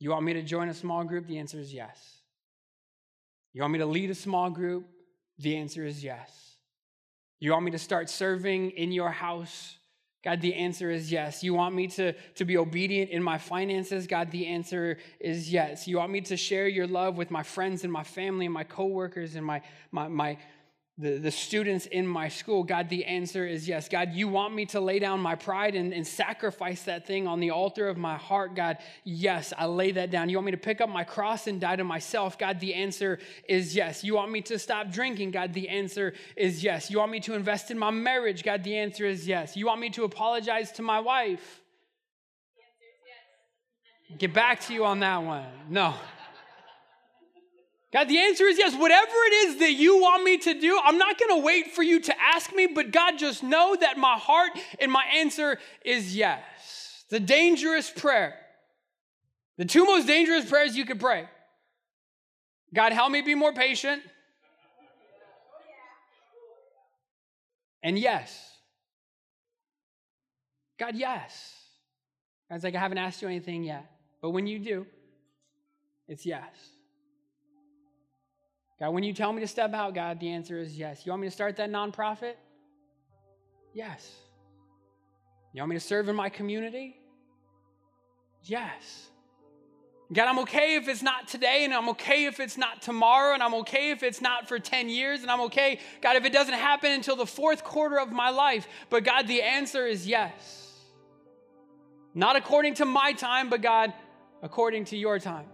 You want me to join a small group? The answer is yes. You want me to lead a small group? The answer is yes. You want me to start serving in your house? God, the answer is yes. You want me to, to be obedient in my finances? God, the answer is yes. You want me to share your love with my friends and my family and my coworkers and my, my, my, the, the students in my school? God, the answer is yes. God, you want me to lay down my pride and, and sacrifice that thing on the altar of my heart? God, yes, I lay that down. You want me to pick up my cross and die to myself? God, the answer is yes. You want me to stop drinking? God, the answer is yes. You want me to invest in my marriage? God, the answer is yes. You want me to apologize to my wife? Get back to you on that one. No. God, the answer is yes. Whatever it is that you want me to do, I'm not going to wait for you to ask me, but God, just know that my heart and my answer is yes. The dangerous prayer. The two most dangerous prayers you could pray God, help me be more patient. And yes. God, yes. God's like, I haven't asked you anything yet. But when you do, it's yes. God, when you tell me to step out, God, the answer is yes. You want me to start that nonprofit? Yes. You want me to serve in my community? Yes. God, I'm okay if it's not today, and I'm okay if it's not tomorrow, and I'm okay if it's not for 10 years, and I'm okay, God, if it doesn't happen until the fourth quarter of my life. But God, the answer is yes. Not according to my time, but God, according to your time.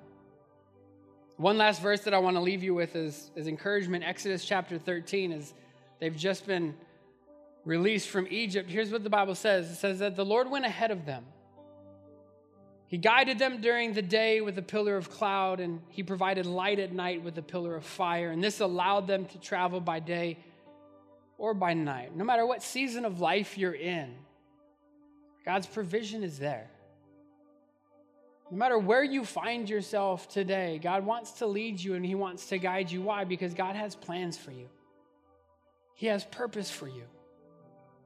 One last verse that I want to leave you with is, is encouragement. Exodus chapter 13 is they've just been released from Egypt. Here's what the Bible says. It says that the Lord went ahead of them. He guided them during the day with a pillar of cloud, and he provided light at night with a pillar of fire. And this allowed them to travel by day or by night. No matter what season of life you're in, God's provision is there. No matter where you find yourself today, God wants to lead you and He wants to guide you. Why? Because God has plans for you, He has purpose for you.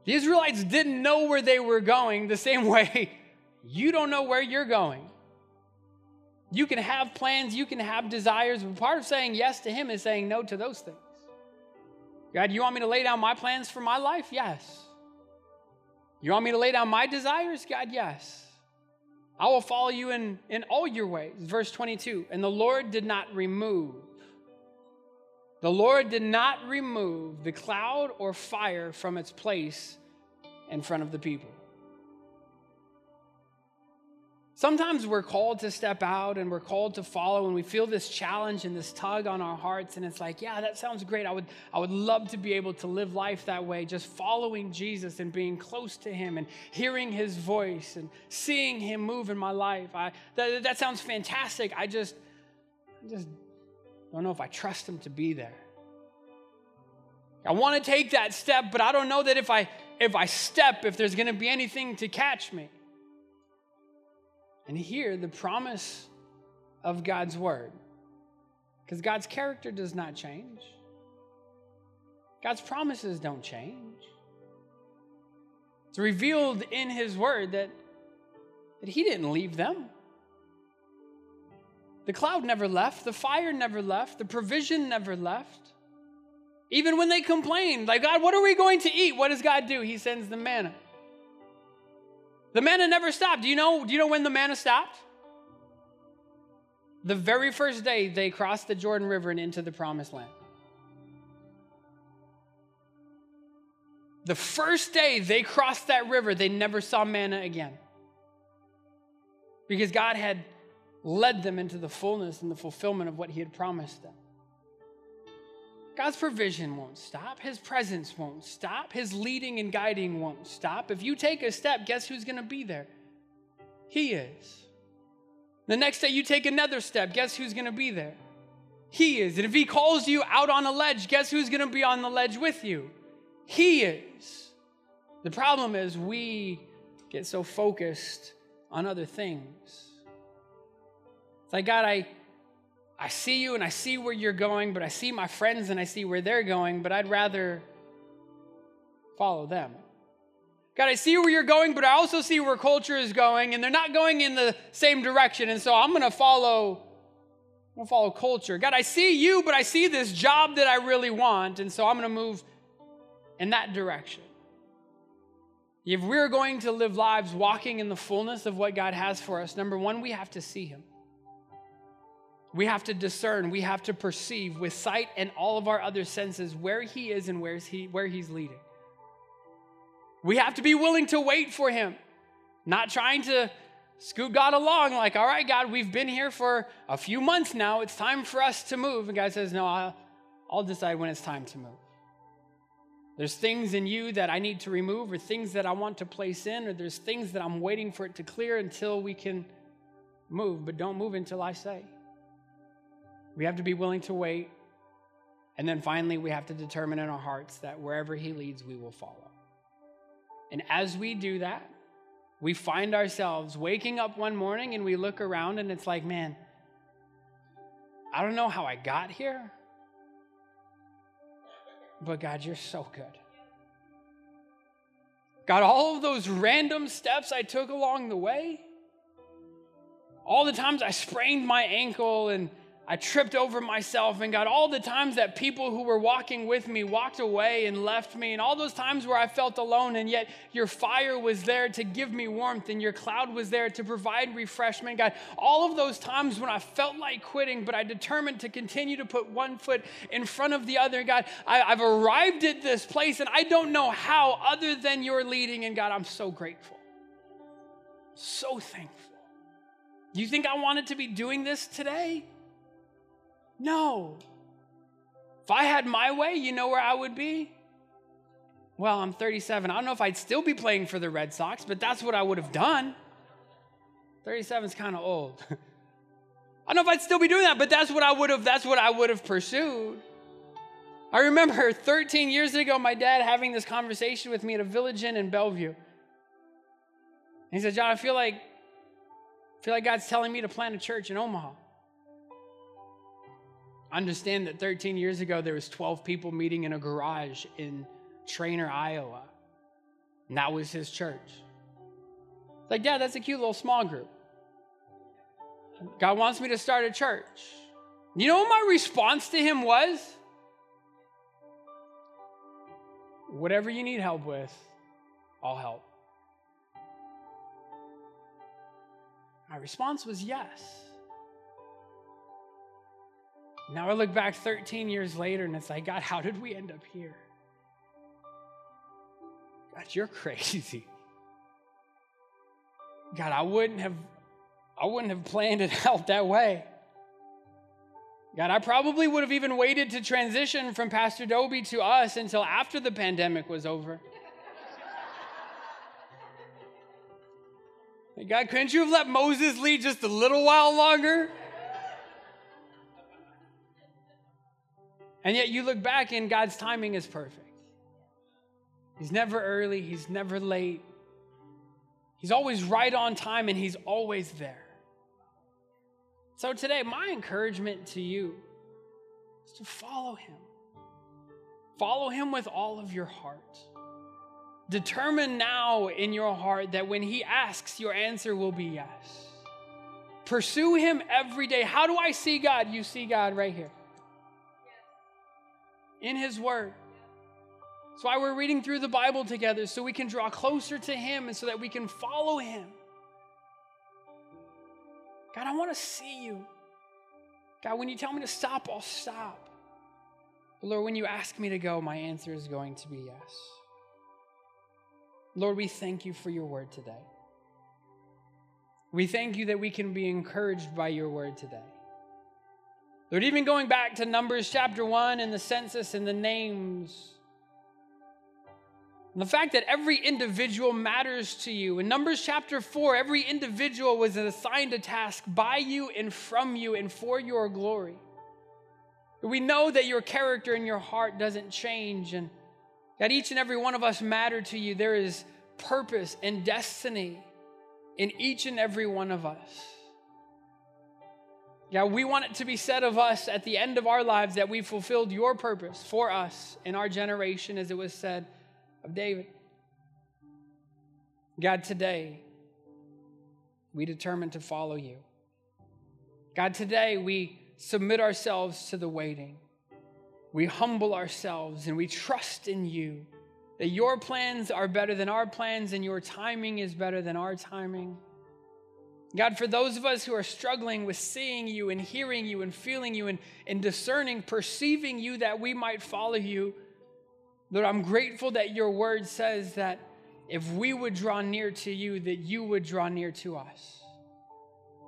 The Israelites didn't know where they were going the same way you don't know where you're going. You can have plans, you can have desires, but part of saying yes to Him is saying no to those things. God, you want me to lay down my plans for my life? Yes. You want me to lay down my desires? God, yes. I will follow you in, in all your ways. Verse 22 And the Lord did not remove, the Lord did not remove the cloud or fire from its place in front of the people. Sometimes we're called to step out and we're called to follow, and we feel this challenge and this tug on our hearts. And it's like, yeah, that sounds great. I would, I would love to be able to live life that way, just following Jesus and being close to Him and hearing His voice and seeing Him move in my life. I, that, that sounds fantastic. I just, I just don't know if I trust Him to be there. I want to take that step, but I don't know that if I if I step, if there's going to be anything to catch me. And hear the promise of God's word. Because God's character does not change, God's promises don't change. It's revealed in His word that, that He didn't leave them. The cloud never left, the fire never left, the provision never left. Even when they complained, like, God, what are we going to eat? What does God do? He sends the manna. The manna never stopped. Do you know, do you know when the manna stopped? The very first day they crossed the Jordan River and into the promised land. The first day they crossed that river, they never saw manna again. Because God had led them into the fullness and the fulfillment of what He had promised them. God's provision won't stop. His presence won't stop. His leading and guiding won't stop. If you take a step, guess who's going to be there? He is. The next day you take another step, guess who's going to be there? He is. And if He calls you out on a ledge, guess who's going to be on the ledge with you? He is. The problem is we get so focused on other things. It's like, God, I I see you and I see where you're going, but I see my friends and I see where they're going, but I'd rather follow them. God, I see where you're going, but I also see where culture is going, and they're not going in the same direction. And so I'm going to follow, I'm going to follow culture. God, I see you, but I see this job that I really want, and so I'm going to move in that direction. If we're going to live lives walking in the fullness of what God has for us, number one, we have to see Him. We have to discern, we have to perceive with sight and all of our other senses where He is and where's he, where He's leading. We have to be willing to wait for Him, not trying to scoot God along, like, all right, God, we've been here for a few months now. It's time for us to move. And God says, no, I'll, I'll decide when it's time to move. There's things in you that I need to remove, or things that I want to place in, or there's things that I'm waiting for it to clear until we can move, but don't move until I say. We have to be willing to wait. And then finally, we have to determine in our hearts that wherever He leads, we will follow. And as we do that, we find ourselves waking up one morning and we look around and it's like, man, I don't know how I got here, but God, you're so good. God, all of those random steps I took along the way, all the times I sprained my ankle and I tripped over myself and got all the times that people who were walking with me walked away and left me, and all those times where I felt alone, and yet your fire was there to give me warmth, and your cloud was there to provide refreshment. God, all of those times when I felt like quitting, but I determined to continue to put one foot in front of the other. God, I, I've arrived at this place, and I don't know how other than your leading, and God, I'm so grateful. So thankful. Do you think I wanted to be doing this today? No. If I had my way, you know where I would be? Well, I'm 37. I don't know if I'd still be playing for the Red Sox, but that's what I would have done. 37 is kind of old. I don't know if I'd still be doing that, but that's what I would have that's what I would have pursued. I remember 13 years ago my dad having this conversation with me at a village inn in Bellevue. He said, "John, I feel like I feel like God's telling me to plant a church in Omaha." Understand that 13 years ago there was 12 people meeting in a garage in Treynor, Iowa. And that was his church. Like, yeah, that's a cute little small group. God wants me to start a church. You know what my response to him was? Whatever you need help with, I'll help. My response was yes. Now I look back 13 years later and it's like, God, how did we end up here? God, you're crazy. God, I wouldn't have I wouldn't have planned it out that way. God, I probably would have even waited to transition from Pastor Dobie to us until after the pandemic was over. God, couldn't you have let Moses lead just a little while longer? And yet you look back and God's timing is perfect. He's never early, He's never late. He's always right on time and He's always there. So today, my encouragement to you is to follow Him. Follow Him with all of your heart. Determine now in your heart that when He asks, your answer will be yes. Pursue Him every day. How do I see God? You see God right here in His Word. That's why we're reading through the Bible together, so we can draw closer to Him and so that we can follow Him. God, I want to see you. God, when you tell me to stop, I'll stop. But Lord, when you ask me to go, my answer is going to be yes. Lord, we thank you for your word today. We thank you that we can be encouraged by your word today. Lord, even going back to Numbers chapter 1 and the census and the names, and the fact that every individual matters to you. In Numbers chapter 4, every individual was assigned a task by you and from you and for your glory. We know that your character and your heart doesn't change, and that each and every one of us matter to you. There is purpose and destiny in each and every one of us. Yeah, we want it to be said of us at the end of our lives that we fulfilled your purpose for us in our generation, as it was said of David. God, today we determine to follow you. God, today we submit ourselves to the waiting. We humble ourselves and we trust in you that your plans are better than our plans and your timing is better than our timing. God, for those of us who are struggling with seeing you and hearing you and feeling you and, and discerning, perceiving you that we might follow you, Lord, I'm grateful that your word says that if we would draw near to you, that you would draw near to us.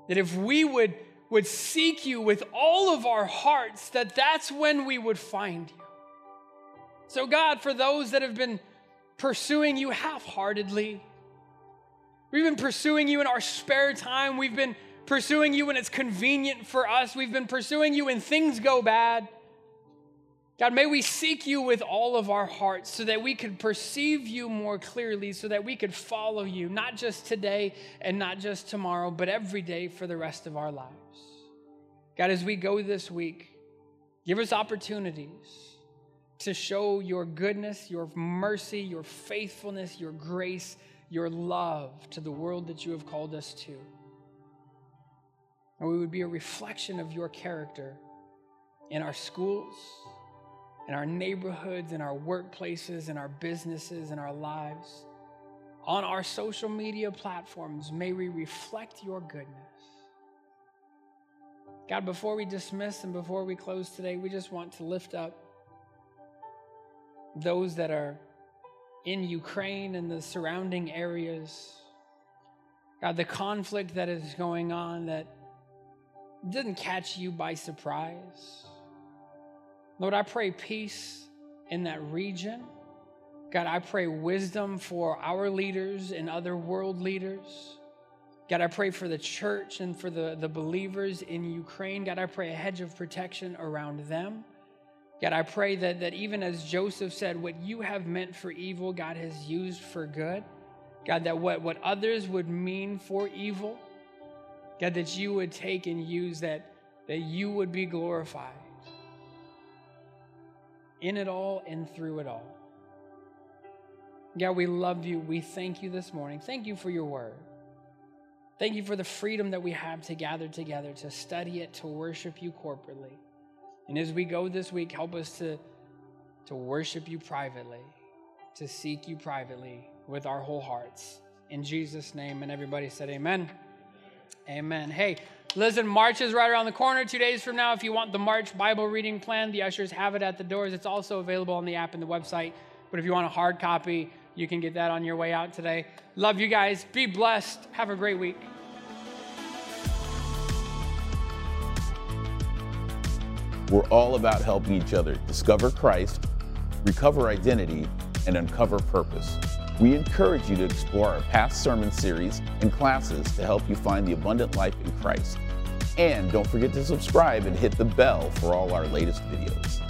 That if we would, would seek you with all of our hearts, that that's when we would find you. So, God, for those that have been pursuing you half heartedly, we've been pursuing you in our spare time, we've been pursuing you when it's convenient for us, we've been pursuing you when things go bad. God, may we seek you with all of our hearts so that we could perceive you more clearly, so that we could follow you, not just today and not just tomorrow, but every day for the rest of our lives. God, as we go this week, give us opportunities to show your goodness, your mercy, your faithfulness, your grace, your love to the world that you have called us to. And we would be a reflection of your character in our schools in our neighborhoods, in our workplaces, in our businesses, in our lives. On our social media platforms, may we reflect your goodness. God, before we dismiss and before we close today, we just want to lift up those that are in Ukraine and the surrounding areas. God, the conflict that is going on that didn't catch you by surprise. Lord, I pray peace in that region. God, I pray wisdom for our leaders and other world leaders. God, I pray for the church and for the, the believers in Ukraine. God, I pray a hedge of protection around them. God, I pray that, that even as Joseph said, what you have meant for evil, God has used for good. God, that what, what others would mean for evil, God, that you would take and use that, that you would be glorified in it all and through it all. God, we love you. We thank you this morning. Thank you for your word. Thank you for the freedom that we have to gather together, to study it, to worship you corporately. And as we go this week, help us to, to worship you privately, to seek you privately with our whole hearts. In Jesus' name, and everybody said, Amen. Amen. Hey, listen, March is right around the corner. Two days from now, if you want the March Bible reading plan, the ushers have it at the doors. It's also available on the app and the website. But if you want a hard copy, you can get that on your way out today. Love you guys. Be blessed. Have a great week. We're all about helping each other discover Christ, recover identity, and uncover purpose. We encourage you to explore our past sermon series and classes to help you find the abundant life in Christ. And don't forget to subscribe and hit the bell for all our latest videos.